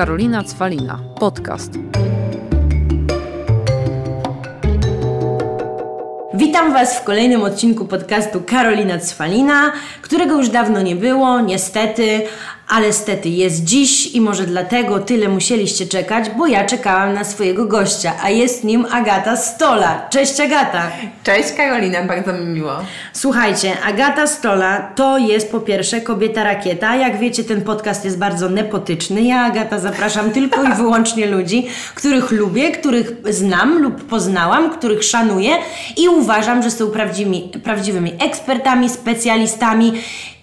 Karolina Cwalina. Podcast. Witam Was w kolejnym odcinku podcastu Karolina Cwalina, którego już dawno nie było, niestety, ale stety jest dziś i może dlatego tyle musieliście czekać, bo ja czekałam na swojego gościa, a jest nim Agata Stola. Cześć Agata! Cześć Karolina, bardzo mi miło. Słuchajcie, Agata Stola to jest po pierwsze kobieta rakieta. Jak wiecie, ten podcast jest bardzo nepotyczny. Ja, Agata, zapraszam tylko i wyłącznie ludzi, których lubię, których znam lub poznałam, których szanuję i uważam, że są prawdziwymi, prawdziwymi ekspertami, specjalistami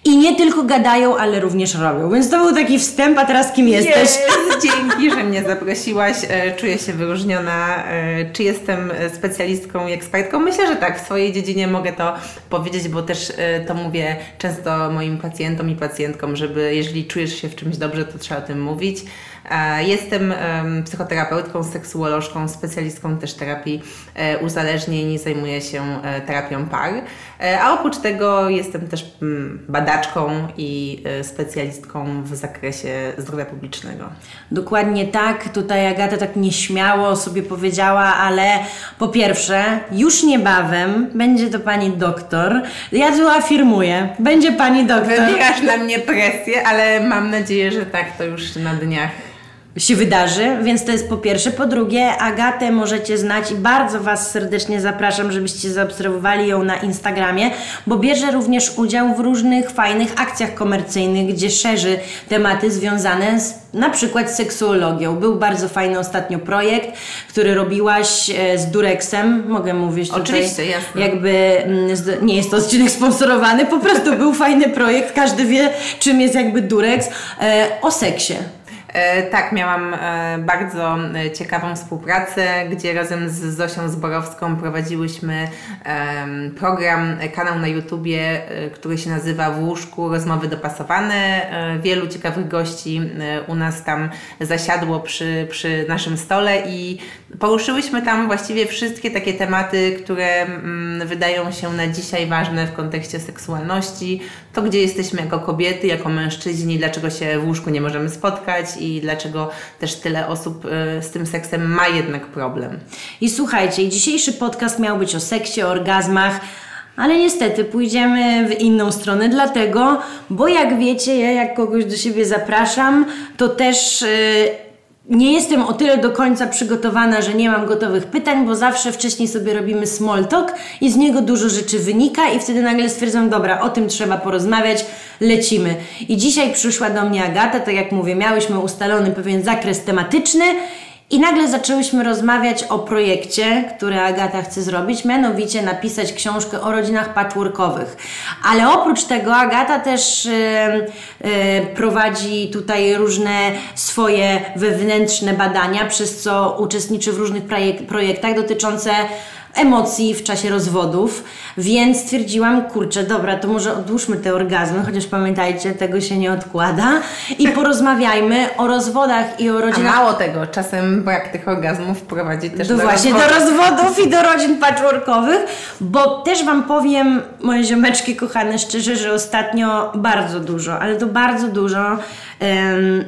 i nie tylko gadają, ale również robią. Więc to był taki wstęp, a teraz kim jesteś? Jest, dzięki, że mnie zaprosiłaś. E, czuję się wyróżniona. E, czy jestem specjalistką i ekspertką? Myślę, że tak. W swojej dziedzinie mogę to powiedzieć, bo też e, to mówię często moim pacjentom i pacjentkom, żeby jeżeli czujesz się w czymś dobrze, to trzeba o tym mówić. Jestem psychoterapeutką, seksuolożką, specjalistką też terapii uzależnień, zajmuję się terapią par. A oprócz tego jestem też mm, badaczką i specjalistką w zakresie zdrowia publicznego. Dokładnie tak. Tutaj Agata tak nieśmiało sobie powiedziała, ale po pierwsze, już niebawem będzie to pani doktor. Ja tu afirmuję, będzie pani doktor. Wywierasz na mnie presję, ale mam nadzieję, że tak to już na dniach się wydarzy, więc to jest po pierwsze. Po drugie, Agatę możecie znać i bardzo Was serdecznie zapraszam, żebyście zaobserwowali ją na Instagramie, bo bierze również udział w różnych fajnych akcjach komercyjnych, gdzie szerzy tematy związane z na przykład seksuologią. Był bardzo fajny ostatnio projekt, który robiłaś e, z Durexem, mogę mówić tutaj. Oczywiście, jasne. Jakby mm, nie jest to odcinek sponsorowany, po prostu był fajny projekt, każdy wie czym jest jakby Durex, e, o seksie. E, tak, miałam e, bardzo e, ciekawą współpracę, gdzie razem z Zosią Zborowską prowadziłyśmy program, kanał na YouTubie, który się nazywa W łóżku rozmowy dopasowane. Wielu ciekawych gości u nas tam zasiadło przy, przy naszym stole i poruszyłyśmy tam właściwie wszystkie takie tematy, które mm, wydają się na dzisiaj ważne w kontekście seksualności. To, gdzie jesteśmy jako kobiety, jako mężczyźni, dlaczego się w łóżku nie możemy spotkać i dlaczego też tyle osób y, z tym seksem ma jednak problem. I słuchajcie, dzisiejszy podcast miał być o seksie, o orgazmach. Ale niestety pójdziemy w inną stronę, dlatego, bo jak wiecie, ja jak kogoś do siebie zapraszam, to też yy, nie jestem o tyle do końca przygotowana, że nie mam gotowych pytań, bo zawsze wcześniej sobie robimy small talk i z niego dużo rzeczy wynika i wtedy nagle stwierdzam, dobra, o tym trzeba porozmawiać, lecimy. I dzisiaj przyszła do mnie Agata, tak jak mówię, miałyśmy ustalony pewien zakres tematyczny i nagle zaczęłyśmy rozmawiać o projekcie, który Agata chce zrobić, mianowicie napisać książkę o rodzinach patchworkowych. Ale oprócz tego Agata też yy, yy, prowadzi tutaj różne swoje wewnętrzne badania, przez co uczestniczy w różnych projek projektach dotyczące emocji w czasie rozwodów, więc stwierdziłam, kurczę, dobra, to może odłóżmy te orgazmy, chociaż pamiętajcie, tego się nie odkłada i porozmawiajmy o rozwodach i o rodzinach. A mało tego, czasem brak tych orgazmów prowadzi też do, do właśnie rozwodów. do rozwodów i do rodzin patchworkowych, bo też Wam powiem, moje ziomeczki kochane, szczerze, że ostatnio bardzo dużo, ale to bardzo dużo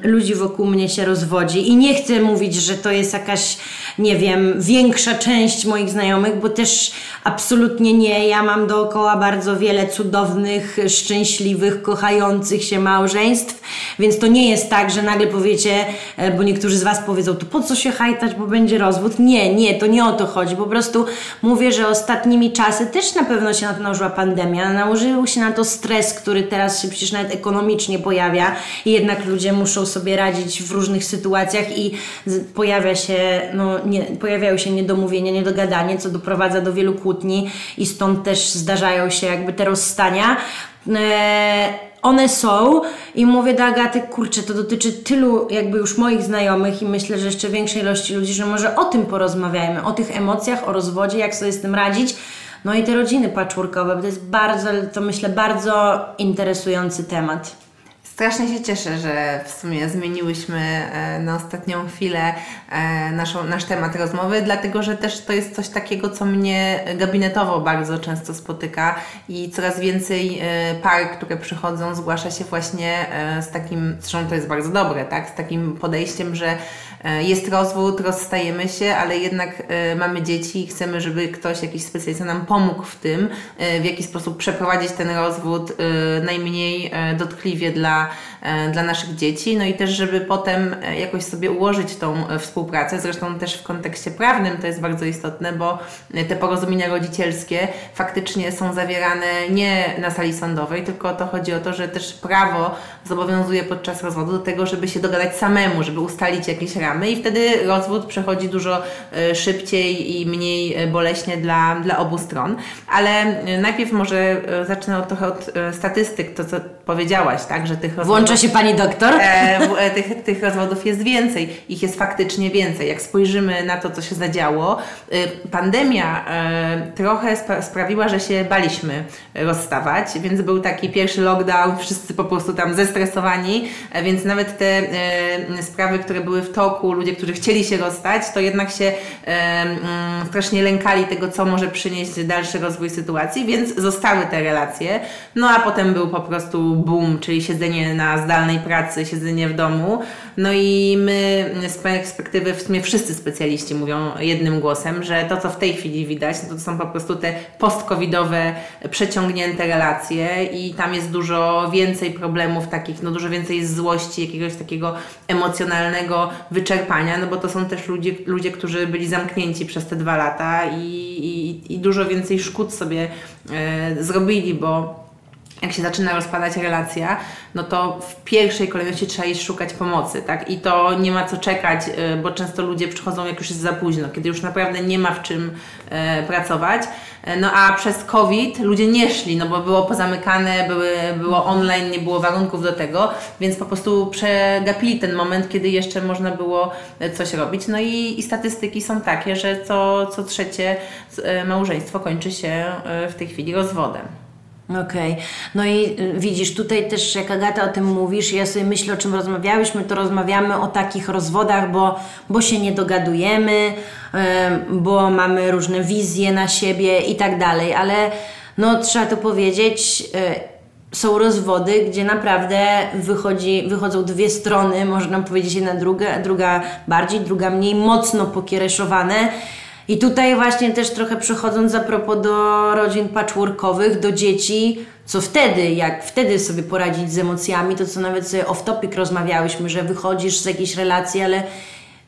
ludzi wokół mnie się rozwodzi i nie chcę mówić, że to jest jakaś, nie wiem, większa część moich znajomych, bo też absolutnie nie. Ja mam dookoła bardzo wiele cudownych, szczęśliwych, kochających się małżeństw, więc to nie jest tak, że nagle powiecie, e, bo niektórzy z Was powiedzą, to po co się hajtać, bo będzie rozwód. Nie, nie, to nie o to chodzi. Po prostu mówię, że ostatnimi czasy też na pewno się nałożyła pandemia, nałożył się na to stres, który teraz się przecież nawet ekonomicznie pojawia i jednak ludzie muszą sobie radzić w różnych sytuacjach i pojawia się, no, nie, pojawiają się niedomówienia, niedogadanie, co doprowadza do wielu kłótni i stąd też zdarzają się jakby te rozstania. E, one są i mówię do Agaty, kurczę, to dotyczy tylu jakby już moich znajomych i myślę, że jeszcze większej ilości ludzi, że może o tym porozmawiajmy, o tych emocjach, o rozwodzie, jak sobie z tym radzić. No i te rodziny patchworkowe, to jest bardzo, to myślę, bardzo interesujący temat Strasznie się cieszę, że w sumie zmieniłyśmy e, na ostatnią chwilę e, naszą, nasz temat rozmowy, dlatego że też to jest coś takiego, co mnie gabinetowo bardzo często spotyka i coraz więcej e, par, które przychodzą, zgłasza się właśnie z takim, zresztą to jest bardzo dobre, tak, z takim podejściem, że jest rozwód, rozstajemy się, ale jednak mamy dzieci i chcemy, żeby ktoś, jakiś specjalista nam pomógł w tym, w jaki sposób przeprowadzić ten rozwód najmniej dotkliwie dla E, dla naszych dzieci, no i też, żeby potem e, jakoś sobie ułożyć tą e, współpracę. Zresztą też w kontekście prawnym to jest bardzo istotne, bo te porozumienia rodzicielskie faktycznie są zawierane nie na sali sądowej, tylko to chodzi o to, że też prawo zobowiązuje podczas rozwodu do tego, żeby się dogadać samemu, żeby ustalić jakieś ramy i wtedy rozwód przechodzi dużo szybciej i mniej boleśnie dla, dla obu stron. Ale najpierw może zacznę trochę od statystyk, to co powiedziałaś, tak, że tych rozwodów... Włącza się Pani doktor? E, e, tych, tych rozwodów jest więcej, ich jest faktycznie więcej. Jak spojrzymy na to, co się zadziało, e, pandemia e, trochę spra sprawiła, że się baliśmy rozstawać, więc był taki pierwszy lockdown, wszyscy po prostu tam zestresowani, e, więc nawet te e, sprawy, które były w toku, ludzie, którzy chcieli się rozstać, to jednak się mm, strasznie lękali tego, co może przynieść dalszy rozwój sytuacji, więc zostały te relacje. No a potem był po prostu boom, czyli siedzenie na zdalnej pracy, siedzenie w domu. No i my z perspektywy, w sumie wszyscy specjaliści mówią jednym głosem, że to, co w tej chwili widać, no to są po prostu te post-covidowe, przeciągnięte relacje i tam jest dużo więcej problemów takich, no dużo więcej złości, jakiegoś takiego emocjonalnego wyczerpania, no bo to są też ludzie, ludzie którzy byli zamknięci przez te dwa lata i, i, i dużo więcej szkód sobie e, zrobili, bo jak się zaczyna rozpadać relacja, no to w pierwszej kolejności trzeba iść szukać pomocy, tak? I to nie ma co czekać, y, bo często ludzie przychodzą jak już jest za późno, kiedy już naprawdę nie ma w czym e, pracować. E, no a przez COVID ludzie nie szli, no bo było pozamykane, były, było online, nie było warunków do tego, więc po prostu przegapili ten moment, kiedy jeszcze można było coś robić. No i, i statystyki są takie, że co, co trzecie małżeństwo kończy się w tej chwili rozwodem. Okej. Okay. No i y, widzisz, tutaj też jak Agata o tym mówisz, ja sobie myślę, o czym rozmawiałyśmy, to rozmawiamy o takich rozwodach, bo, bo się nie dogadujemy, bo mamy różne wizje na siebie i tak dalej, ale no trzeba to powiedzieć, y, są rozwody, gdzie naprawdę wychodzi, wychodzą dwie strony, można powiedzieć jedna druga, druga bardziej, druga mniej mocno pokiereszowane i tutaj właśnie też trochę przechodząc a propos do rodzin patchworkowych, do dzieci, co wtedy, jak wtedy sobie poradzić z emocjami, to co nawet sobie off-topic rozmawiałyśmy, że wychodzisz z jakiejś relacji, ale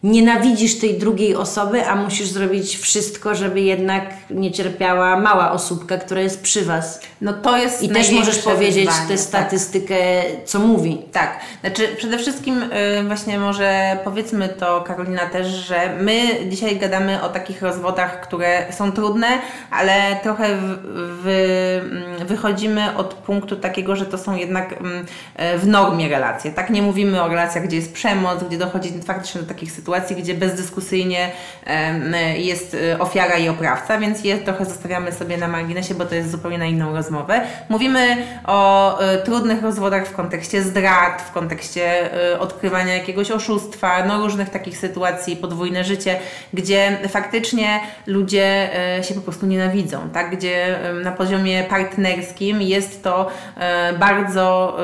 nienawidzisz tej drugiej osoby, a musisz zrobić wszystko, żeby jednak nie cierpiała mała osóbka, która jest przy Was. No to jest I też możesz powiedzieć tę tak. statystykę, tak. co mówi. Tak, znaczy przede wszystkim yy, właśnie może powiedzmy to Karolina też, że my dzisiaj gadamy o takich rozwodach, które są trudne, ale trochę mm, wychodzimy od punktu takiego, że to są jednak mm, w normie relacje. Tak nie mówimy o relacjach, gdzie jest przemoc, gdzie dochodzi faktycznie do takich sytuacji, sytuacji, gdzie bezdyskusyjnie jest e, ofiara i oprawca, więc je trochę zostawiamy sobie na marginesie, bo to jest zupełnie na inną rozmowę. Mówimy o e, trudnych rozwodach w kontekście zdrad, w kontekście e, odkrywania jakiegoś oszustwa, no różnych takich sytuacji, podwójne życie, gdzie faktycznie ludzie się po prostu nienawidzą, tak? Gdzie na poziomie partnerskim jest to bardzo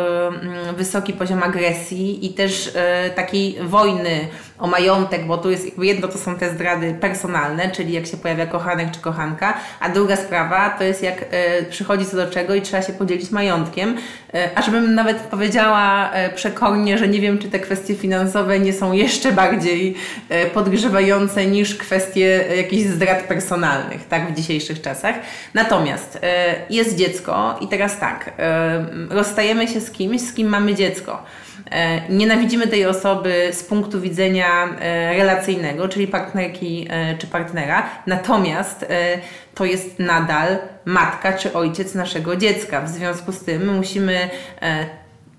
wysoki poziom agresji i też takiej wojny o majątek, bo tu jest jedno to są te zdrady personalne, czyli jak się pojawia kochanek czy kochanka, a druga sprawa to jest jak y, przychodzi co do czego i trzeba się podzielić majątkiem. Y, a żebym nawet powiedziała y, przekornie, że nie wiem, czy te kwestie finansowe nie są jeszcze bardziej podgrzewające niż kwestie jakichś zdrad personalnych, tak, w dzisiejszych czasach. Natomiast jest dziecko i teraz tak, rozstajemy się z kimś, z kim mamy dziecko. E, nienawidzimy tej osoby z punktu widzenia e, relacyjnego, czyli partnerki e, czy partnera, natomiast to jest nadal matka czy ojciec naszego dziecka. W związku z tym musimy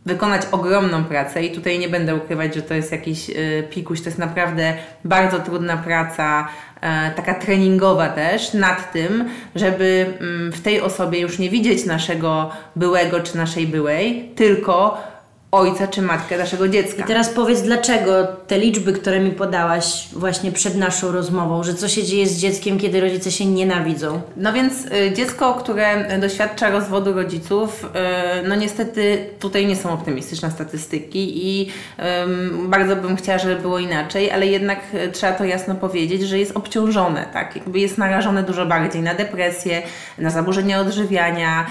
wykonać ogromną pracę i tutaj nie będę ukrywać, że to jest jakiś pikuś, to jest naprawdę bardzo trudna praca, taka treningowa też, nad tym, żeby mm, w tej osobie już nie widzieć naszego byłego czy naszej byłej, tylko ojca czy matkę naszego dziecka. I teraz powiedz, dlaczego te liczby, które mi podałaś właśnie przed naszą rozmową, że co się dzieje z dzieckiem, kiedy rodzice się nienawidzą? No więc y, dziecko, które doświadcza rozwodu rodziców, y, no niestety tutaj nie są optymistyczne statystyki i bardzo bym chciała, żeby było inaczej, ale jednak y, trzeba to jasno powiedzieć, że jest obciążone, tak? Jakby jest narażone dużo bardziej na depresję, na zaburzenia odżywiania,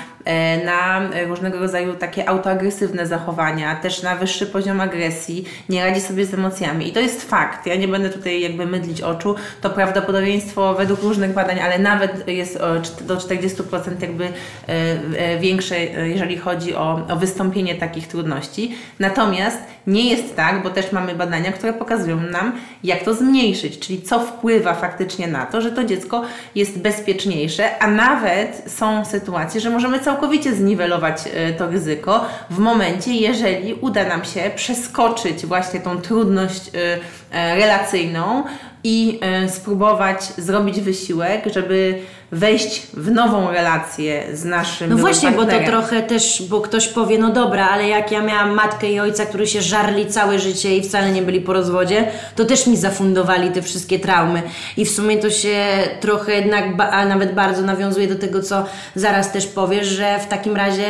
na różnego rodzaju takie autoagresywne zachowania, też na wyższy poziom agresji, nie radzi sobie z emocjami. I to jest fakt. Ja nie będę tutaj jakby mydlić oczu. To prawdopodobieństwo według różnych badań, ale nawet jest do 40% jakby e, e, większe, jeżeli chodzi o, o wystąpienie takich trudności. Natomiast nie jest tak, bo też mamy badania, które pokazują nam, jak to zmniejszyć, czyli co wpływa faktycznie na to, że to dziecko jest bezpieczniejsze, a nawet są sytuacje, że możemy całkowicie zniwelować e, to ryzyko w momencie, jeżeli uda nam się przeskoczyć właśnie tą trudność e, e, relacyjną i spróbować zrobić wysiłek, żeby wejść w nową relację z naszym No właśnie, partnerem. bo to trochę też, bo ktoś powie, no dobra, ale jak ja miałam matkę i ojca, którzy się żarli całe życie i wcale nie byli po rozwodzie, to też mi zafundowali te wszystkie traumy. I w sumie to się trochę jednak, a nawet bardzo nawiązuje do tego, co zaraz też powiesz, że w takim razie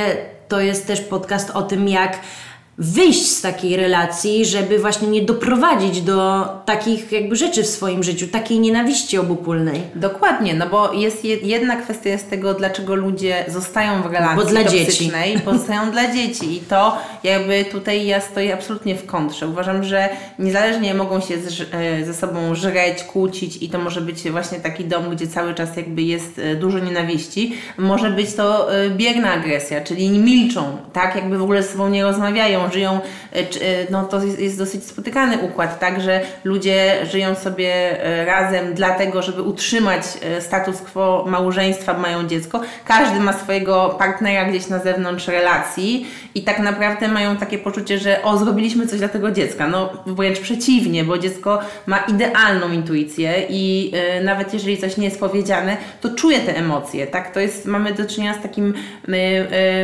to jest też podcast o tym, jak wyjść z takiej relacji, żeby właśnie nie doprowadzić do takich jakby rzeczy w swoim życiu, takiej nienawiści obopólnej. Dokładnie, no bo jest jedna kwestia jest tego, dlaczego ludzie zostają w relacji bo dla dzieci. pozostają dla dzieci i to jakby tutaj ja stoję absolutnie w kontrze. Uważam, że niezależnie mogą się e, ze sobą żreć, kłócić i to może być właśnie taki dom, gdzie cały czas jakby jest e, dużo nienawiści. Może być to e, bierna agresja, czyli milczą, tak? Jakby w ogóle z sobą nie rozmawiają, żyją, e, e, no to jest dosyć spotykany układ, tak, że ludzie żyją sobie e, razem dlatego, żeby utrzymać status quo małżeństwa, mają dziecko. Każdy ma swojego partnera gdzieś na zewnątrz relacji i tak naprawdę mają takie poczucie, że o, zrobiliśmy coś dla tego dziecka. No wręcz przeciwnie, bo dziecko ma idealną intuicję i nawet jeżeli coś nie jest powiedziane, to czuje te emocje, tak? To jest, mamy do czynienia z takim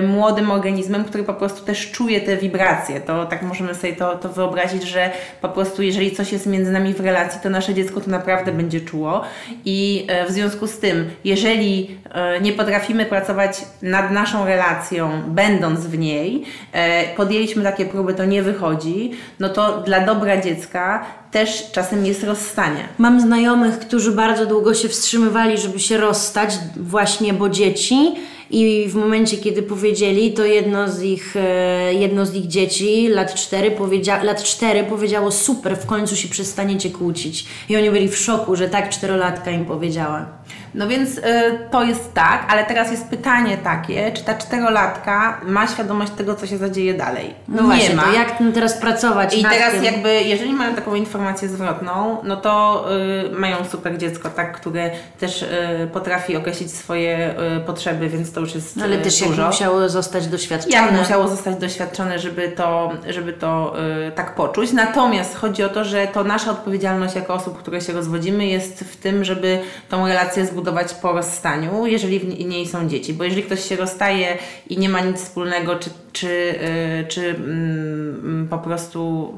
młodym organizmem, który po prostu też czuje te wibracje to tak możemy sobie to, to wyobrazić, że po prostu jeżeli coś jest między nami w relacji, to nasze dziecko to naprawdę będzie czuło. I e, w związku z tym, jeżeli e, nie potrafimy pracować nad naszą relacją, będąc w niej, e, podjęliśmy takie próby, to nie wychodzi, no to dla dobra dziecka też czasem jest rozstanie. Mam znajomych, którzy bardzo długo się wstrzymywali, żeby się rozstać, właśnie bo dzieci i w momencie, kiedy powiedzieli, to jedno z ich, e, jedno z ich dzieci, lat 4, powiedzia, lat 4 powiedziało super, w końcu się przestaniecie kłócić. I oni byli w szoku, że tak czterolatka im powiedziała. No więc y, to jest tak, ale teraz jest pytanie takie, czy ta czterolatka ma świadomość tego, co się zadzieje dalej? No nie właśnie, ma. to jak teraz pracować I teraz tym? jakby, jeżeli mają taką informację zwrotną, no to y, mają super dziecko, tak, które też y, potrafi określić swoje y, potrzeby, więc to już jest no, Ale też dużo. jak musiało zostać doświadczone. Jak musiało zostać doświadczone, żeby to, żeby to y, tak poczuć. Natomiast chodzi o to, że to nasza odpowiedzialność jako osób, które się rozwodzimy jest w tym, żeby tą relację zbudować zbudować po rozstaniu, jeżeli w niej są dzieci. Bo jeżeli ktoś się rozstaje i nie ma nic wspólnego, czy, czy, yy, czy yy, po prostu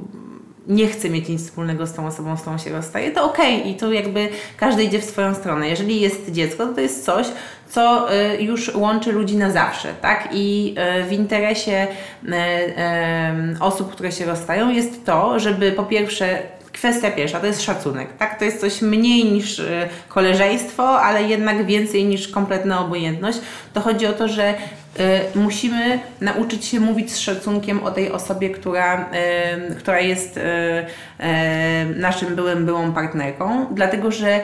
nie chce mieć nic wspólnego z tą osobą, z którą się rozstaje, to okej okay. i to jakby każdy idzie w swoją stronę. Jeżeli jest dziecko, to to jest coś, co y, już łączy ludzi na zawsze, tak? I y, w interesie y, osób, które się rozstają jest to, żeby po pierwsze Kwestia pierwsza to jest szacunek, tak? To jest coś mniej niż y, koleżeństwo, ale jednak więcej niż kompletna obojętność. To chodzi o to, że y, musimy nauczyć się mówić z szacunkiem o tej osobie, która, y, która jest naszym byłym, byłą partnerką, dlatego że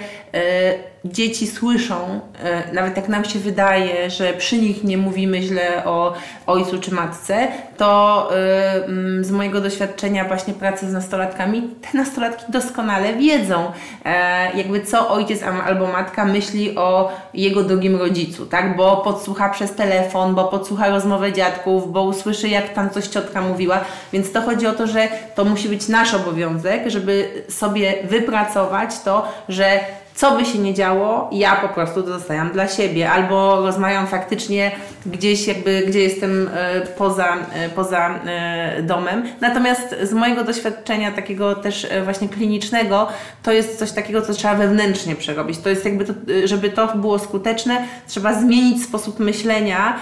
dzieci słyszą, e, nawet jak nam się wydaje, że przy nich nie mówimy źle o ojcu czy matce, to e, mm, z mojego doświadczenia właśnie pracy z nastolatkami, te nastolatki doskonale wiedzą, e, jakby co ojciec albo matka myśli o jego drugim rodzicu, tak? Bo podsłucha przez telefon, bo podsłucha rozmowę dziadków, bo usłyszy jak tam coś ciotka mówiła, więc to chodzi o to, że to musi być nasz obowiązek, żeby sobie wypracować to, że co by się nie działo, ja po prostu to dla siebie, albo rozmawiam faktycznie gdzieś jakby, gdzie jestem e, poza, e, poza e, domem. Natomiast z mojego doświadczenia takiego też właśnie klinicznego, to jest coś takiego, co trzeba wewnętrznie przerobić. To jest jakby, to, żeby to było skuteczne, trzeba zmienić sposób myślenia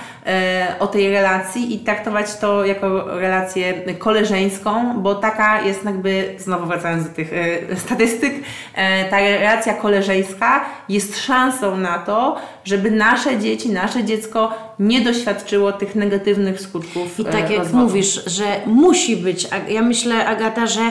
o tej relacji i traktować to jako relację koleżeńską, bo taka jest jakby, znowu wracając do tych statystyk, ta relacja koleżeńska jest szansą na to, żeby nasze dzieci, nasze dziecko nie doświadczyło tych negatywnych skutków. I tak jak rozwodu. mówisz, że musi być, ja myślę, Agata, że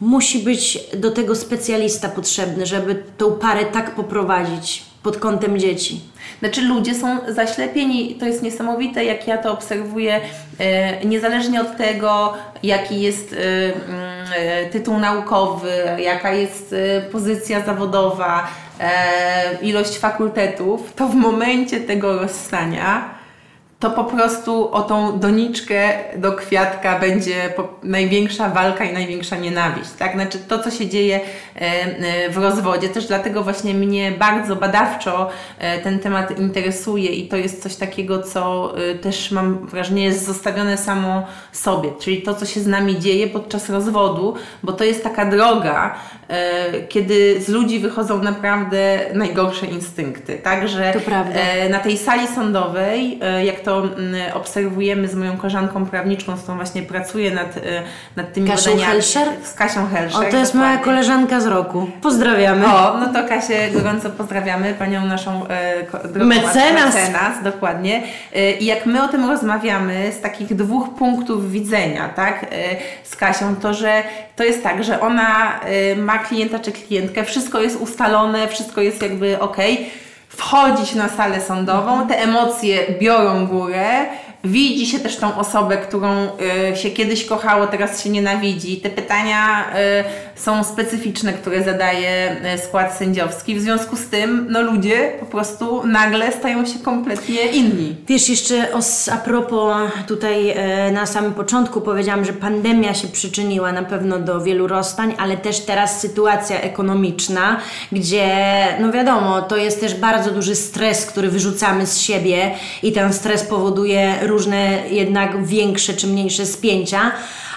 musi być do tego specjalista potrzebny, żeby tą parę tak poprowadzić pod kątem dzieci. Znaczy ludzie są zaślepieni, to jest niesamowite, jak ja to obserwuję, e, niezależnie od tego, jaki jest e, mm, e, tytuł naukowy, jaka jest pozycja zawodowa, ilość fakultetów, to w momencie tego rozstania to po prostu o tą doniczkę do kwiatka będzie największa walka i największa nienawiść. Tak? Znaczy to, co się dzieje e, e, w rozwodzie, też dlatego właśnie mnie bardzo badawczo e, ten temat interesuje i to jest coś takiego, co też mam wrażenie jest zostawione samo sobie, czyli to, co się z nami dzieje podczas rozwodu, bo to jest taka droga, kiedy z ludzi wychodzą naprawdę najgorsze instynkty. Także na tej sali sądowej, jak to to mm, obserwujemy z moją koleżanką prawniczką, z którą właśnie pracuję nad, y, nad tymi Kasią badaniami. Helscher? Z Kasią Helscher. O, to jest moja koleżanka z roku. Pozdrawiamy. O, no to Kasię gorąco pozdrawiamy, panią naszą e, mecenas. mecenas. dokładnie. E, I jak my o tym rozmawiamy z takich dwóch punktów widzenia, tak, e, z Kasią, to że to jest tak, że ona e, ma klienta czy klientkę, wszystko jest ustalone, wszystko jest jakby ok wchodzić na salę sądową, te emocje biorą górę, widzi się też tą osobę, którą y, się kiedyś kochało, teraz się nienawidzi. Te pytania y, są specyficzne, które zadaje y, skład sędziowski. W związku z tym, no ludzie po prostu nagle stają się kompletnie inni. Wiesz, jeszcze o, a propos tutaj y, na samym początku powiedziałam, że pandemia się przyczyniła na pewno do wielu rozstań, ale też teraz sytuacja ekonomiczna, gdzie, no wiadomo, to jest też bardzo duży stres, który wyrzucamy z siebie i ten stres powoduje różne jednak większe czy mniejsze spięcia,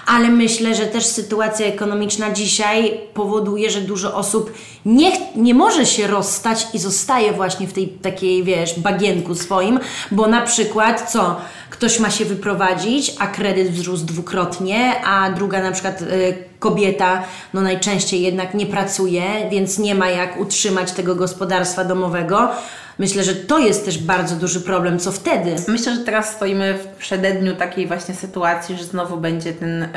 ale myślę, że też sytuacja ekonomiczna dzisiaj powoduje, że dużo osób nie, nie może się rozstać i zostaje właśnie w tej takiej, wiesz, bagienku swoim, bo na przykład co? Ktoś ma się wyprowadzić, a kredyt wzrósł dwukrotnie, a druga na przykład y, kobieta no najczęściej jednak nie pracuje, więc nie ma jak utrzymać tego gospodarstwa domowego Myślę, że to jest też bardzo duży problem. Co wtedy? Myślę, że teraz stoimy w przededniu takiej właśnie sytuacji, że znowu będzie ten,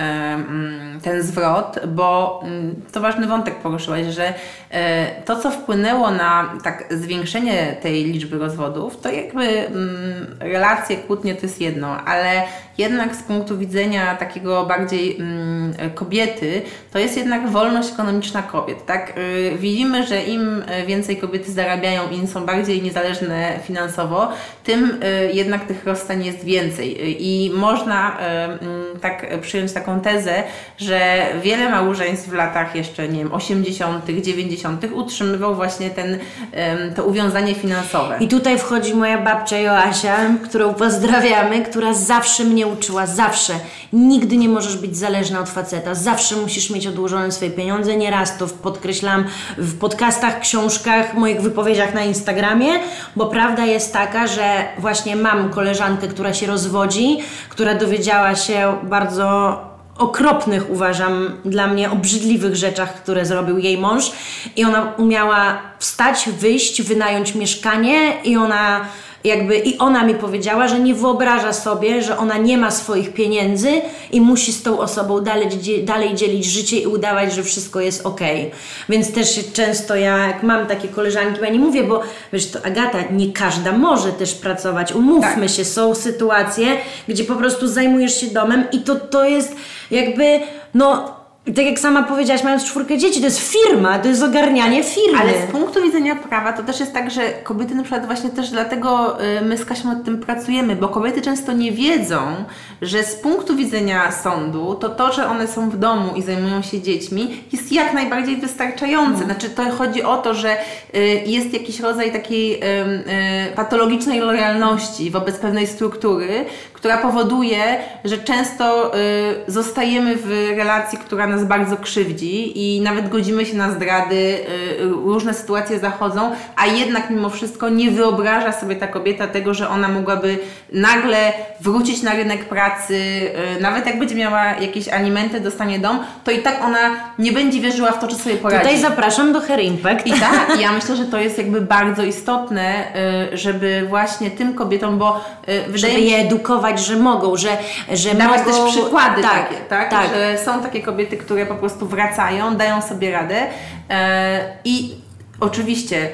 ten zwrot, bo mm, to ważny wątek poruszyłaś, że e, to, co wpłynęło na tak zwiększenie tej liczby rozwodów, to jakby mm, relacje, kłótnie to jest jedno, ale jednak z punktu widzenia takiego bardziej kobiety, to jest jednak wolność ekonomiczna kobiet. Tak? Y, widzimy, że im więcej kobiety zarabiają, im są bardziej niezależne finansowo, tym y, jednak tych rozstań jest więcej. I można y, mm, tak przyjąć taką tezę, że wiele małżeństw w latach jeszcze, nie wiem, 80., 90. utrzymywał właśnie ten, to uwiązanie finansowe. I tutaj wchodzi moja babcia Joasia, którą pozdrawiamy, która zawsze mnie uczyła, zawsze. Nigdy nie możesz być zależna od faceta, zawsze musisz mieć odłożone swoje pieniądze. Nieraz to podkreślam w podcastach, książkach, moich wypowiedziach na Instagramie, bo prawda jest taka, że właśnie mam koleżankę, która się rozwodzi, która dowiedziała się bardzo okropnych, uważam, dla mnie obrzydliwych rzeczach, które zrobił jej mąż. I ona umiała wstać, wyjść, wynająć mieszkanie i ona jakby i ona mi powiedziała, że nie wyobraża sobie, że ona nie ma swoich pieniędzy i musi z tą osobą dalej, dalej dzielić życie i udawać, że wszystko jest ok. Więc też często ja, jak mam takie koleżanki, ja nie mówię, bo wiesz, to Agata, nie każda może też pracować. Umówmy tak. się, są sytuacje, gdzie po prostu zajmujesz się domem i to, to jest jakby, no tak jak sama powiedziałaś, mając czwórkę dzieci, to jest firma, to jest ogarnianie firmy. Ale z punktu widzenia prawa to też jest tak, że kobiety na przykład właśnie też dlatego y, my z Kasią nad tym pracujemy, bo kobiety często nie wiedzą, że z punktu widzenia sądu to to, że one są w domu i zajmują się dziećmi jest jak najbardziej wystarczające. No. Znaczy to chodzi o to, że y, jest jakiś rodzaj takiej y, patologicznej lojalności wobec pewnej struktury, która powoduje, że często y, zostajemy w relacji, która nas bardzo krzywdzi i nawet godzimy się na zdrady, y, różne sytuacje zachodzą, a jednak mimo wszystko nie wyobraża sobie ta kobieta tego, że ona mogłaby nagle wrócić na rynek pracy, y, nawet jak będzie miała jakieś alimenty, dostanie dom, to i tak ona nie będzie wierzyła w to, czy sobie poradzi. Tutaj zapraszam do Hair Impact. I tak, ja myślę, że to jest jakby bardzo istotne, żeby właśnie tym kobietom, bo wydaje żeby je się, że mogą, że, że dawać mogą... też przykłady tak, takie, tak? tak. Że są takie kobiety, które po prostu wracają, dają sobie radę e, i oczywiście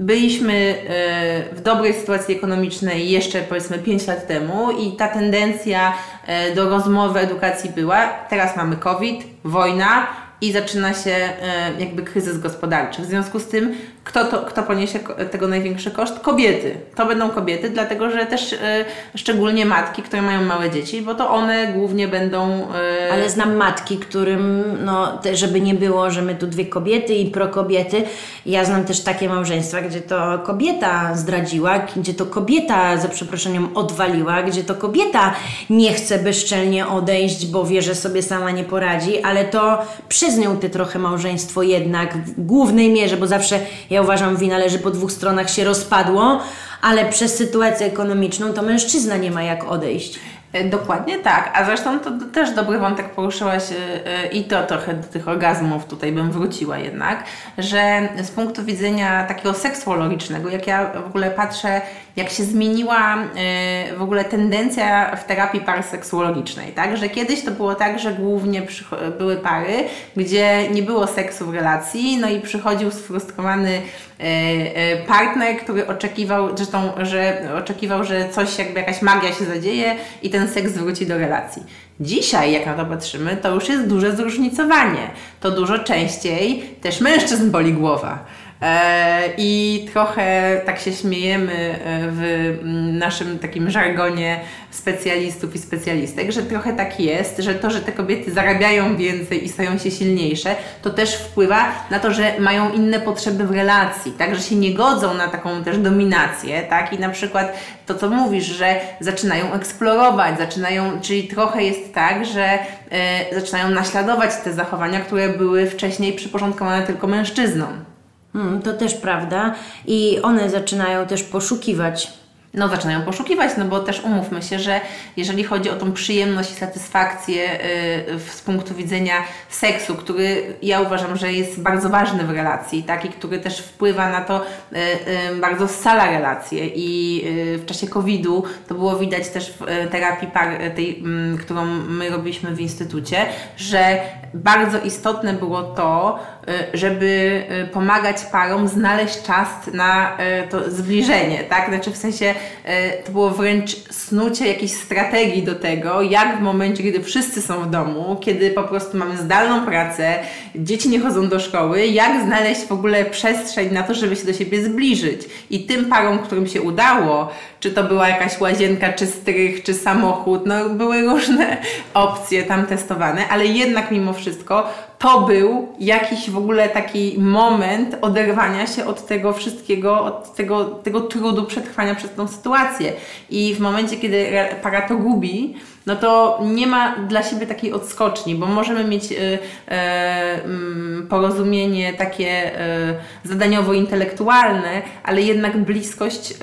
byliśmy e, w dobrej sytuacji ekonomicznej jeszcze powiedzmy 5 lat temu i ta tendencja e, do rozmowy, edukacji była. Teraz mamy COVID, wojna i zaczyna się jakby kryzys gospodarczy. W związku z tym, kto, to, kto poniesie tego największy koszt? Kobiety. To będą kobiety, dlatego że też e, szczególnie matki, które mają małe dzieci, bo to one głównie będą. e, Ale znam matki, którym, no, żeby nie było, że my tu dwie kobiety i prokobiety. Ja znam też takie małżeństwa, gdzie to kobieta zdradziła, gdzie to kobieta, za przeproszeniem, odwaliła, gdzie to kobieta nie chce bezczelnie odejść, bo wie, że sobie sama nie poradzi, ale to przez nią te trochę małżeństwo jednak w głównej mierze, bo zawsze ja uważam, wina leży po dwóch stronach, się rozpadło, ale przez sytuację ekonomiczną to mężczyzna nie ma jak odejść. E, Dokładnie tak, a zresztą to też dobry wątek poruszyłaś e, e, i to trochę do tych orgazmów tutaj bym wróciła jednak, że z punktu widzenia takiego seksuologicznego, jak ja w ogóle patrzę, jak się zmieniła w ogóle tendencja w terapii parseksuologicznej, tak, że kiedyś to było tak, że głównie były pary, gdzie nie było seksu w relacji, no i przychodził sfrustrowany partner, który oczekiwał, zresztą, że oczekiwał, że coś jakby jakaś magia się zadzieje i ten seks wróci do relacji. Dzisiaj, jak na to patrzymy, to już jest duże zróżnicowanie. To dużo częściej też mężczyzn boli głowa. E, I trochę tak się śmiejemy e, w mm, naszym takim żargonie specjalistów i specjalistek, że trochę tak jest, że to, że te kobiety zarabiają więcej i stają się silniejsze, to też wpływa na to, że mają inne potrzeby w relacji, tak, że się nie godzą na taką też dominację, tak, i na przykład to, co mówisz, że zaczynają eksplorować, zaczynają, czyli trochę jest tak, że e, zaczynają naśladować te zachowania, które były wcześniej przyporządkowane tylko mężczyznom. Hmm, to też prawda. I one zaczynają też poszukiwać. No, zaczynają poszukiwać, no bo też umówmy się, że jeżeli chodzi o tą przyjemność i satysfakcję yy, z punktu widzenia seksu, który ja uważam, że jest bardzo ważny w relacji, tak, i który też wpływa na to, yy, yy, bardzo scala relacje i yy, w czasie COVID-u to było widać też w yy, terapii par, yy, tej, mm, którą my robiliśmy w instytucie, że bardzo istotne było to, y, żeby y, pomagać parom znaleźć czas na y, to zbliżenie, tak? Znaczy w sensie y, to było wręcz snucie jakiejś strategii do tego, jak w momencie, kiedy wszyscy są w domu, kiedy po prostu mamy zdalną pracę, dzieci nie chodzą do szkoły, jak znaleźć w ogóle przestrzeń na to, żeby się do siebie zbliżyć. I tym parom, którym się udało, czy to była jakaś łazienka, czy strych, czy samochód, no były różne opcje tam testowane, ale jednak mimo wszystko to był jakiś w ogóle taki moment oderwania się od tego wszystkiego, od tego, tego trudu przetrwania przez tą sytuację. I w momencie, kiedy para to gubi, no to nie ma dla siebie takiej odskoczni, bo możemy mieć y, y, mm, porozumienie takie y, zadaniowo-intelektualne, ale jednak bliskość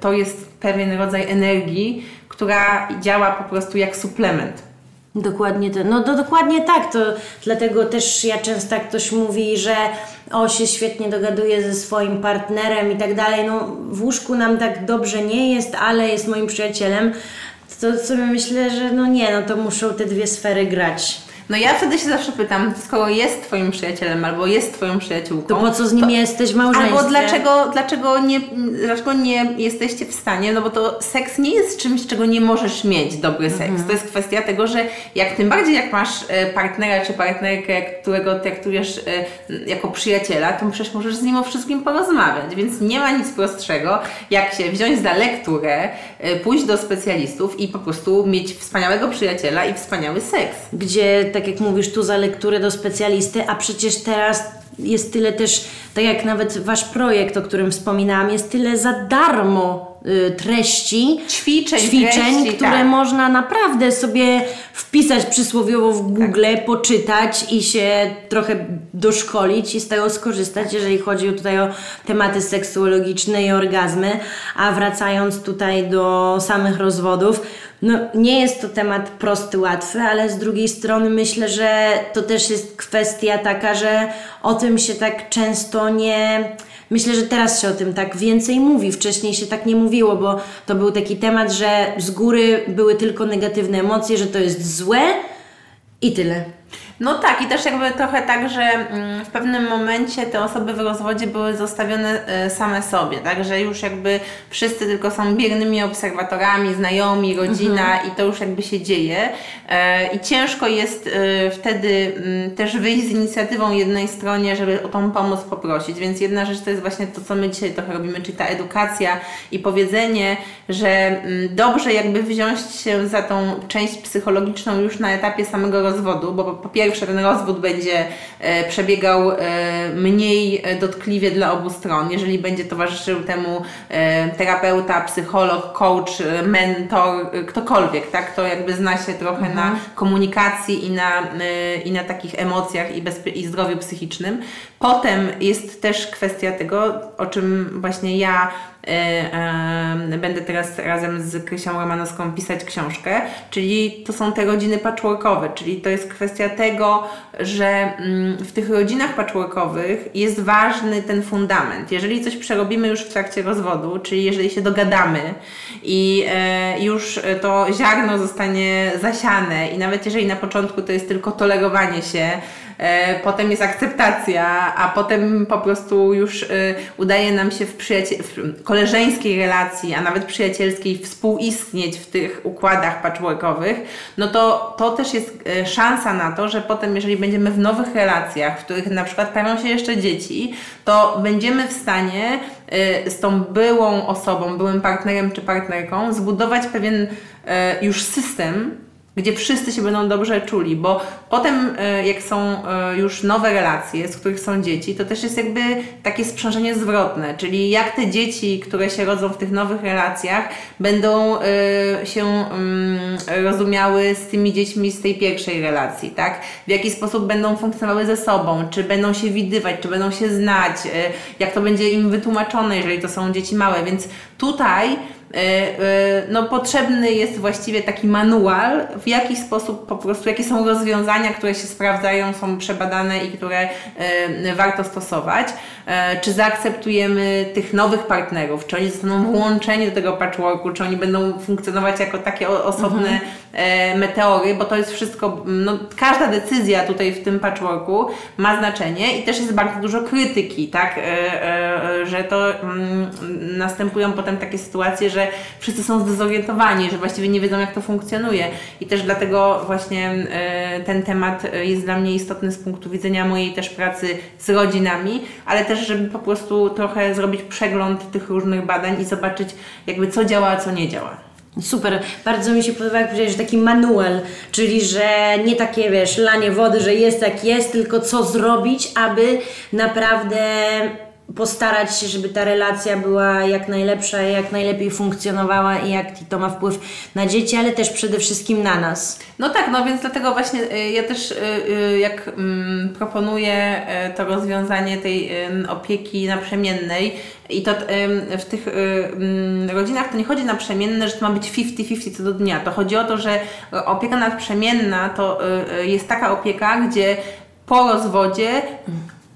to jest pewien rodzaj energii, która działa po prostu jak suplement. Dokładnie to. No to dokładnie tak. To dlatego też ja często jak ktoś mówi, że o się świetnie dogaduje ze swoim partnerem i tak dalej. No w łóżku nam tak dobrze nie jest, ale jest moim przyjacielem. To sobie myślę, że no nie, no to muszą te dwie sfery grać. No ja wtedy się zawsze pytam, skoro jest twoim przyjacielem albo jest twoją przyjaciółką. To po co z nim jesteś w małżeństwie? Albo dlaczego, dlaczego, nie, dlaczego nie jesteście w stanie, no bo to seks nie jest czymś, czego nie możesz mieć, dobry seks. Mhm. To jest kwestia tego, że jak tym bardziej jak masz e, partnera czy partnerkę, którego traktujesz e, jako przyjaciela, to przecież możesz z nim o wszystkim porozmawiać, więc nie ma nic prostszego, jak się wziąć za lekturę, e, pójść do specjalistów i po prostu mieć wspaniałego przyjaciela i wspaniały seks. Gdzie, tak jak mówisz, tu za lekturę do specjalisty, a przecież teraz jest tyle też, tak jak nawet Wasz projekt, o którym wspominałam, jest tyle za darmo treści, Ćwiczeń, ćwiczeń treści, które tak. można naprawdę sobie wpisać przysłowiowo w Google, poczytać i się trochę doszkolić i z tego skorzystać, jeżeli chodzi tutaj o tematy seksuologiczne i orgazmy. A wracając tutaj do samych rozwodów, no, nie jest to temat prosty, łatwy, ale z drugiej strony myślę, że to też jest kwestia taka, że o tym się tak często nie. Myślę, że teraz się o tym tak więcej mówi. Wcześniej się tak nie mówiło, bo to był taki temat, że z góry były tylko negatywne emocje, że to jest złe i tyle. No tak, i też jakby trochę tak, że mm, w pewnym momencie te osoby w rozwodzie były zostawione e, same sobie, tak, że już jakby wszyscy tylko są biernymi obserwatorami, znajomi, rodzina i to już jakby się dzieje. E, i ciężko jest e, wtedy mm, też wyjść z inicjatywą jednej stronie, żeby o tą pomoc poprosić, więc jedna rzecz to jest właśnie to, co my dzisiaj trochę robimy, czyli ta edukacja i powiedzenie, że mm, dobrze jakby wziąć się za tą część psychologiczną już na etapie samego rozwodu, bo po, po pierwsze ten rozwód będzie e, przebiegał e, mniej dotkliwie dla obu stron, jeżeli będzie towarzyszył temu e, terapeuta, psycholog, coach, mentor, ktokolwiek, tak, to jakby zna się trochę na komunikacji i na, i na takich emocjach i, bezpie- i zdrowiu psychicznym. Potem jest też kwestia tego, o czym właśnie ja będę teraz razem z Krysią Romanowską pisać książkę, czyli to są te rodziny patchworkowe, czyli to jest kwestia tego, że mm, w tych rodzinach patchworkowych jest ważny ten fundament. Jeżeli coś przerobimy już w trakcie rozwodu, czyli jeżeli się dogadamy i e, już to ziarno zostanie zasiane i nawet jeżeli na początku to jest tylko tolerowanie się, potem jest akceptacja, a potem po prostu już e, udaje nam się w, w koleżeńskiej relacji, a nawet przyjacielskiej współistnieć w tych układach patchworkowych, no to to też jest e, szansa na to, że potem jeżeli będziemy w nowych relacjach, w których na przykład pojawią się jeszcze dzieci, to będziemy w stanie e, z tą byłą osobą, byłym partnerem czy partnerką zbudować pewien e, już system, gdzie wszyscy się będą dobrze czuli, bo potem e, jak są e, już nowe relacje, z których są dzieci, to też jest jakby takie sprzężenie zwrotne, czyli jak te dzieci, które się rodzą w tych nowych relacjach, będą e, się mm, rozumiały z tymi dziećmi z tej pierwszej relacji, tak? W jaki sposób będą funkcjonowały ze sobą, czy będą się widywać, czy będą się znać, jak to będzie im wytłumaczone, jeżeli to są dzieci małe, więc tutaj no, potrzebny jest właściwie taki manual, w jaki sposób po prostu, jakie są rozwiązania, które się sprawdzają, są przebadane i które e, warto stosować. E, Czy zaakceptujemy tych nowych partnerów, czy oni zostaną włączeni do tego patchworku, czy oni będą funkcjonować jako takie osobne e, meteory, bo to jest wszystko, no, każda decyzja tutaj w tym patchworku ma znaczenie i też jest bardzo dużo krytyki, tak, e, e, że to mm, następują potem takie sytuacje, że wszyscy są zdezorientowani, że właściwie nie wiedzą jak to funkcjonuje i też dlatego właśnie e, ten temat e, jest dla mnie istotny z punktu widzenia mojej też pracy z rodzinami, ale też żeby po prostu trochę zrobić przegląd tych różnych badań i zobaczyć jakby co działa, a co nie działa. Super, bardzo mi się podoba, jak powiedziałeś, że taki manual, czyli że nie takie, wiesz, lanie wody, że jest jak jest, tylko co zrobić, aby naprawdę postarać się, żeby ta relacja była jak najlepsza, jak najlepiej funkcjonowała i jak to ma wpływ na dzieci, ale też przede wszystkim na nas. No tak, no więc dlatego właśnie y, ja też y, y, jak mm, proponuję to rozwiązanie tej opieki naprzemiennej i to w tych ym, rodzinach to nie chodzi naprzemienne, że to ma być 50-50 co do dnia. To chodzi o to, że opieka naprzemienna to jest taka opieka, gdzie po rozwodzie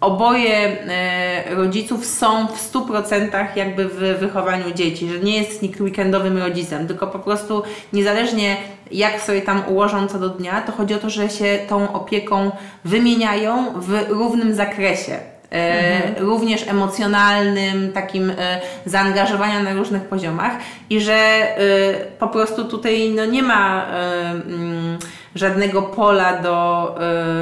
oboje e, rodziców są w 100% jakby w wychowaniu dzieci, że nie jest nikt weekendowym rodzicem, tylko po prostu niezależnie jak sobie tam ułożą co do dnia, to chodzi o to, że się tą opieką wymieniają w równym zakresie. Mhm. również emocjonalnym, takim e, zaangażowania na różnych poziomach i że e, po prostu tutaj no, nie ma mm, żadnego pola do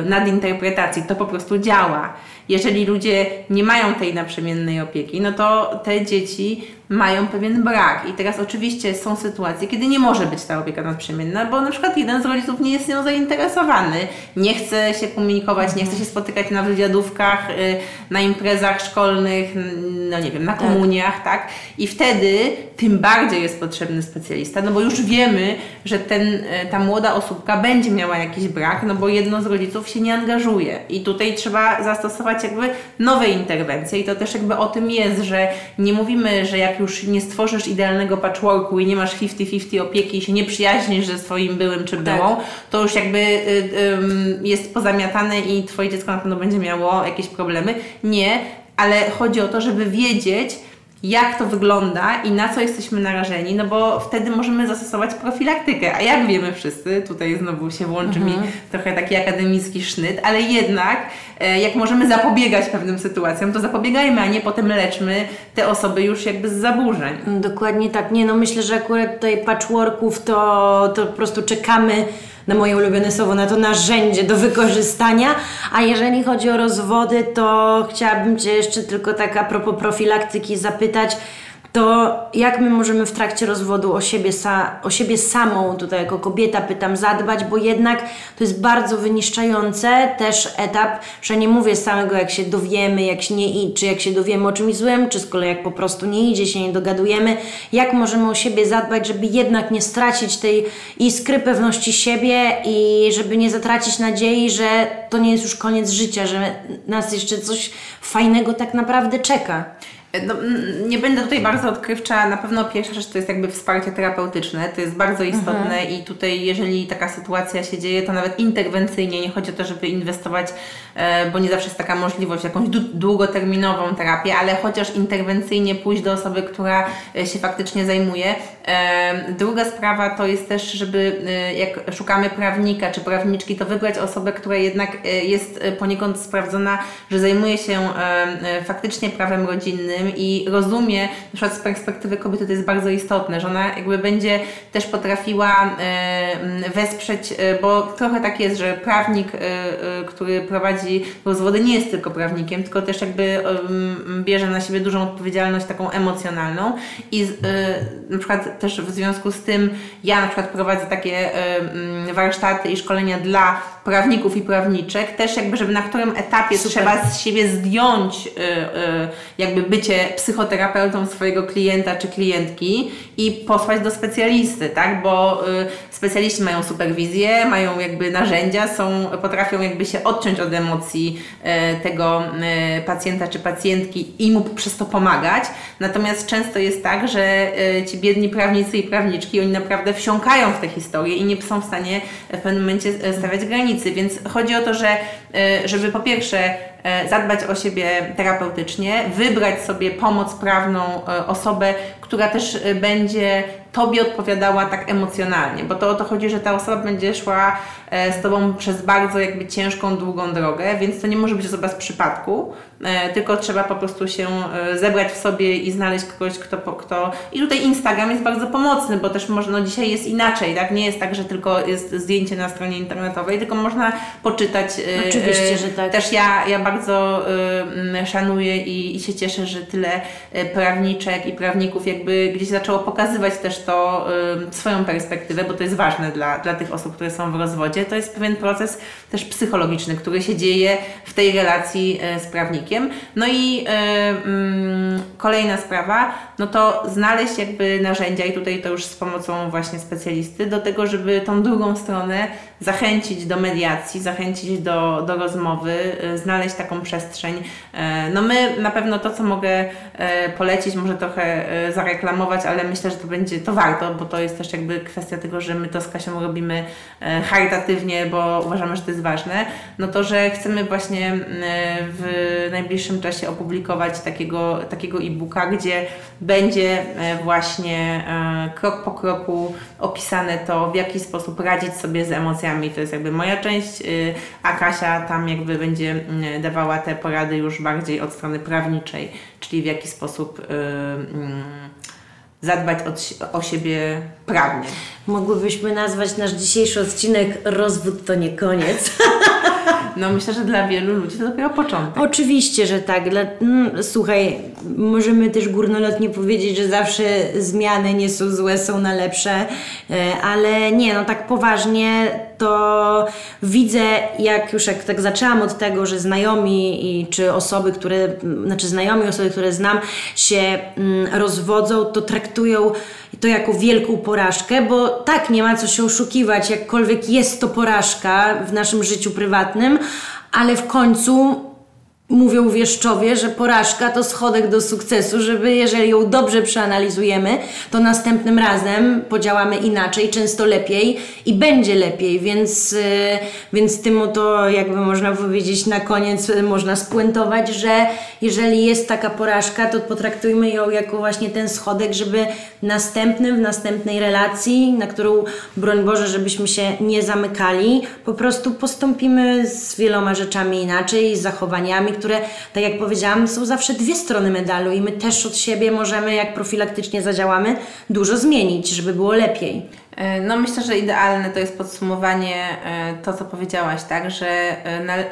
nadinterpretacji, to po prostu działa jeżeli ludzie nie mają tej naprzemiennej opieki, no to te dzieci mają pewien brak. I teraz oczywiście są sytuacje, kiedy nie może być ta opieka nadprzemienna, bo na przykład jeden z rodziców nie jest nią zainteresowany, nie chce się komunikować, nie chce się spotykać na wywiadówkach, y, na imprezach szkolnych, no nie wiem, na tak. komuniach, tak? I wtedy tym bardziej jest potrzebny specjalista, no bo już wiemy, że ten, y, ta młoda osóbka będzie miała jakiś brak, no bo jedno z rodziców się nie angażuje. I tutaj trzeba zastosować jakby nowe interwencje i to też jakby o tym jest, że nie mówimy, że jak już nie stworzysz idealnego patchworku i nie masz 50-50 opieki i się nie przyjaźnisz ze swoim byłym czy byłą, tak. to już jakby y, y, jest pozamiatane i Twoje dziecko na pewno będzie miało jakieś problemy. Nie, ale chodzi o to, żeby wiedzieć, jak to wygląda i na co jesteśmy narażeni, no bo wtedy możemy zastosować profilaktykę. A jak wiemy wszyscy, tutaj znowu się włączy mhm. mi trochę taki akademicki sznyt, ale jednak e, jak możemy zapobiegać pewnym sytuacjom, to zapobiegajmy, a nie potem leczmy te osoby już jakby z zaburzeń. Dokładnie tak. Nie, no myślę, że akurat tutaj patchworków to, to po prostu czekamy na moje ulubione słowo, na to narzędzie do wykorzystania. A jeżeli chodzi o rozwody, to chciałabym Cię jeszcze tylko tak a propos profilaktyki zapytać, to jak my możemy w trakcie rozwodu o siebie, sa, o siebie samą, tutaj jako kobieta pytam, zadbać, bo jednak to jest bardzo wyniszczające też etap, że nie mówię samego jak się dowiemy, jak się nie, czy jak się dowiemy o czymś złym, czy z kolei jak po prostu nie idzie, się nie dogadujemy, jak możemy o siebie zadbać, żeby jednak nie stracić tej iskry pewności siebie i żeby nie zatracić nadziei, że to nie jest już koniec życia, że nas jeszcze coś fajnego tak naprawdę czeka. No, nie będę tutaj bardzo odkrywcza. Na pewno pierwsza rzecz to jest jakby wsparcie terapeutyczne. To jest bardzo istotne mhm. i tutaj, jeżeli taka sytuacja się dzieje, to nawet interwencyjnie, nie chodzi o to, żeby inwestować, e, bo nie zawsze jest taka możliwość, jakąś długoterminową terapię, ale chociaż interwencyjnie pójść do osoby, która e, się faktycznie zajmuje. E, druga sprawa to jest też, żeby jak szukamy prawnika czy prawniczki, to wybrać osobę, która jednak jest poniekąd sprawdzona, że zajmuje się faktycznie prawem rodzinnym i rozumie, na przykład z perspektywy kobiety to jest bardzo istotne, że ona jakby będzie też potrafiła e, wesprzeć, e, bo trochę tak jest, że prawnik, e, który prowadzi rozwody nie jest tylko prawnikiem, tylko też jakby bierze na siebie dużą odpowiedzialność taką emocjonalną i na przykład też w związku z tym ja na przykład prowadzę takie warsztaty i szkolenia dla prawników i prawniczek, też jakby, żeby na którym etapie Super. trzeba z siebie zdjąć jakby bycie psychoterapeutą swojego klienta czy klientki i posłać do specjalisty, tak? Bo y, specjaliści mają superwizję, mają jakby narzędzia, są, potrafią jakby się odciąć od emocji y, tego y, pacjenta czy pacjentki i mu przez to pomagać. Natomiast często jest tak, że y, ci biedni prawnicy i prawniczki, oni naprawdę wsiąkają w te historie i nie są w stanie w pewnym momencie y, stawiać więc chodzi o to, że y, żeby po pierwsze zadbać o siebie terapeutycznie, wybrać sobie pomoc prawną, e, osobę, która też e, będzie Tobie odpowiadała tak emocjonalnie, bo to o to chodzi, że ta osoba będzie szła e, z Tobą przez bardzo jakby ciężką, długą drogę, więc to nie może być osoba z przypadku, e, tylko trzeba po prostu się e, zebrać w sobie i znaleźć kogoś, kto, kto... I tutaj Instagram jest bardzo pomocny, bo też można, no dzisiaj jest inaczej, tak? Nie jest tak, że tylko jest zdjęcie na stronie internetowej, tylko można poczytać. Oczywiście, że tak. Też ja, ja bardzo szanuję i, i się cieszę, że tyle prawniczek i prawników jakby gdzieś zaczęło pokazywać też to y, swoją perspektywę, bo to jest ważne dla, dla tych osób, które są w rozwodzie. To jest pewien proces też psychologiczny, który się dzieje w tej relacji y, z prawnikiem. No i y, mm, kolejna sprawa, no to znaleźć jakby narzędzia i tutaj to już z pomocą właśnie specjalisty do tego, żeby tą drugą stronę zachęcić do mediacji, zachęcić do, do rozmowy, e, znaleźć taką przestrzeń. E, no my na pewno to, co mogę polecić, może trochę zareklamować, ale myślę, że to będzie, to warto, bo to jest też jakby kwestia tego, że my to z Kasią robimy charytatywnie, bo uważamy, że to jest ważne, no to, że chcemy właśnie w najbliższym czasie opublikować takiego, takiego e-booka, gdzie będzie właśnie krok po kroku opisane to, w jaki sposób radzić sobie z emocjami. To jest jakby moja część, y, a Kasia tam jakby będzie mm, dawała te porady już bardziej od strony prawniczej, czyli w jaki sposób y, mm, zadbać o siebie prawnie. Mogłybyśmy nazwać nasz dzisiejszy odcinek Rozwód to nie koniec. No myślę, że dla wielu ludzi to dopiero początek. Oczywiście, że tak. Dla, mm, słuchaj, możemy też górnolotnie powiedzieć, że zawsze zmiany nie są złe, są na lepsze, e, ale nie, no tak poważnie to widzę, jak już jak tak zaczęłam od tego, że znajomi i czy osoby, które, znaczy znajomi osoby, które znam się mm, rozwodzą, to traktują to jako wielką porażkę, bo tak, nie ma co się oszukiwać, jakkolwiek jest to porażka w naszym życiu prywatnym, ale w końcu mówią wieszczowie, że porażka to schodek do sukcesu, żeby jeżeli ją dobrze przeanalizujemy, to następnym razem podziałamy inaczej, często lepiej i będzie lepiej, więc, y, więc tym to jakby można powiedzieć na koniec y, można spuentować, że jeżeli jest taka porażka, to potraktujmy ją jako właśnie ten schodek, żeby następnym, w następnej relacji, na którą broń Boże, żebyśmy się nie zamykali, po prostu postąpimy z wieloma rzeczami inaczej, z zachowaniami, które, tak jak powiedziałam, są zawsze dwie strony medalu i my też od siebie możemy, jak profilaktycznie zadziałamy, dużo zmienić, żeby było lepiej. E, no myślę, że idealne to jest podsumowanie e, to, co powiedziałaś, tak, że e,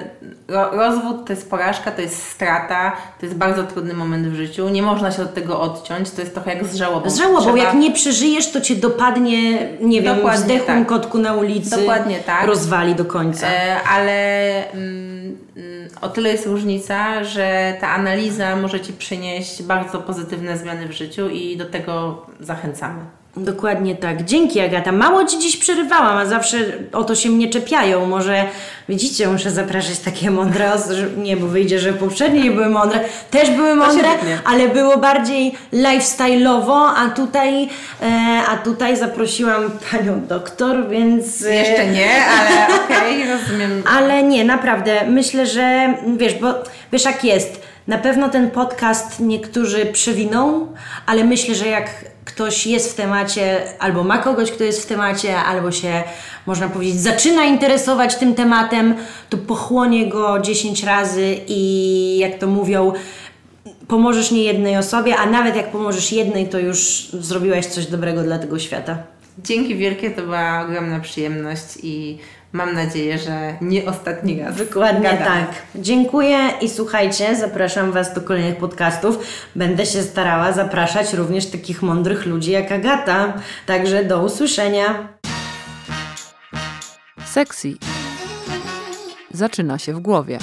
rozwód to jest porażka, to jest strata, to jest bardzo trudny moment w życiu, nie można się od tego odciąć, to jest trochę jak z żałobą. Z żałobą, Trzeba... jak nie przeżyjesz, to Cię dopadnie, nie wiem, Dokładnie zdechłym tak. kotku na ulicy, Dokładnie tak. rozwali do końca. ale mm, mm, o tyle jest różnica, że ta analiza może Ci przynieść bardzo pozytywne zmiany w życiu i do tego zachęcamy. Dokładnie tak. Dzięki Agata. Mało Ci dziś przerywałam, a zawsze o to się mnie czepiają. Może widzicie, muszę zapraszać takie mądre osoby. Nie, bo wyjdzie, że poprzednie nie były mądre. Też były mądre, ale było bardziej lifestyle'owo, a tutaj, e, a tutaj zaprosiłam Panią doktor, więc... E, Jeszcze nie, ale okej, okay, rozumiem. Ale nie, naprawdę. Myślę, że wiesz, bo wiesz jak jest. Na pewno ten podcast niektórzy przewiną, ale myślę, że jak ktoś jest w temacie, albo ma kogoś, kto jest w temacie, albo się, można powiedzieć, zaczyna interesować tym tematem, to pochłonie go 10 razy i jak to mówią, pomożesz nie jednej osobie, a nawet jak pomożesz jednej, to już zrobiłeś coś dobrego dla tego świata. Dzięki wielkie, to była ogromna przyjemność i Mam nadzieję, że nie ostatni raz. Dokładnie tak. Dziękuję i słuchajcie, zapraszam Was do kolejnych podcastów. Będę się starała zapraszać również takich mądrych ludzi jak Agata. Także do usłyszenia. Sexy zaczyna się w głowie.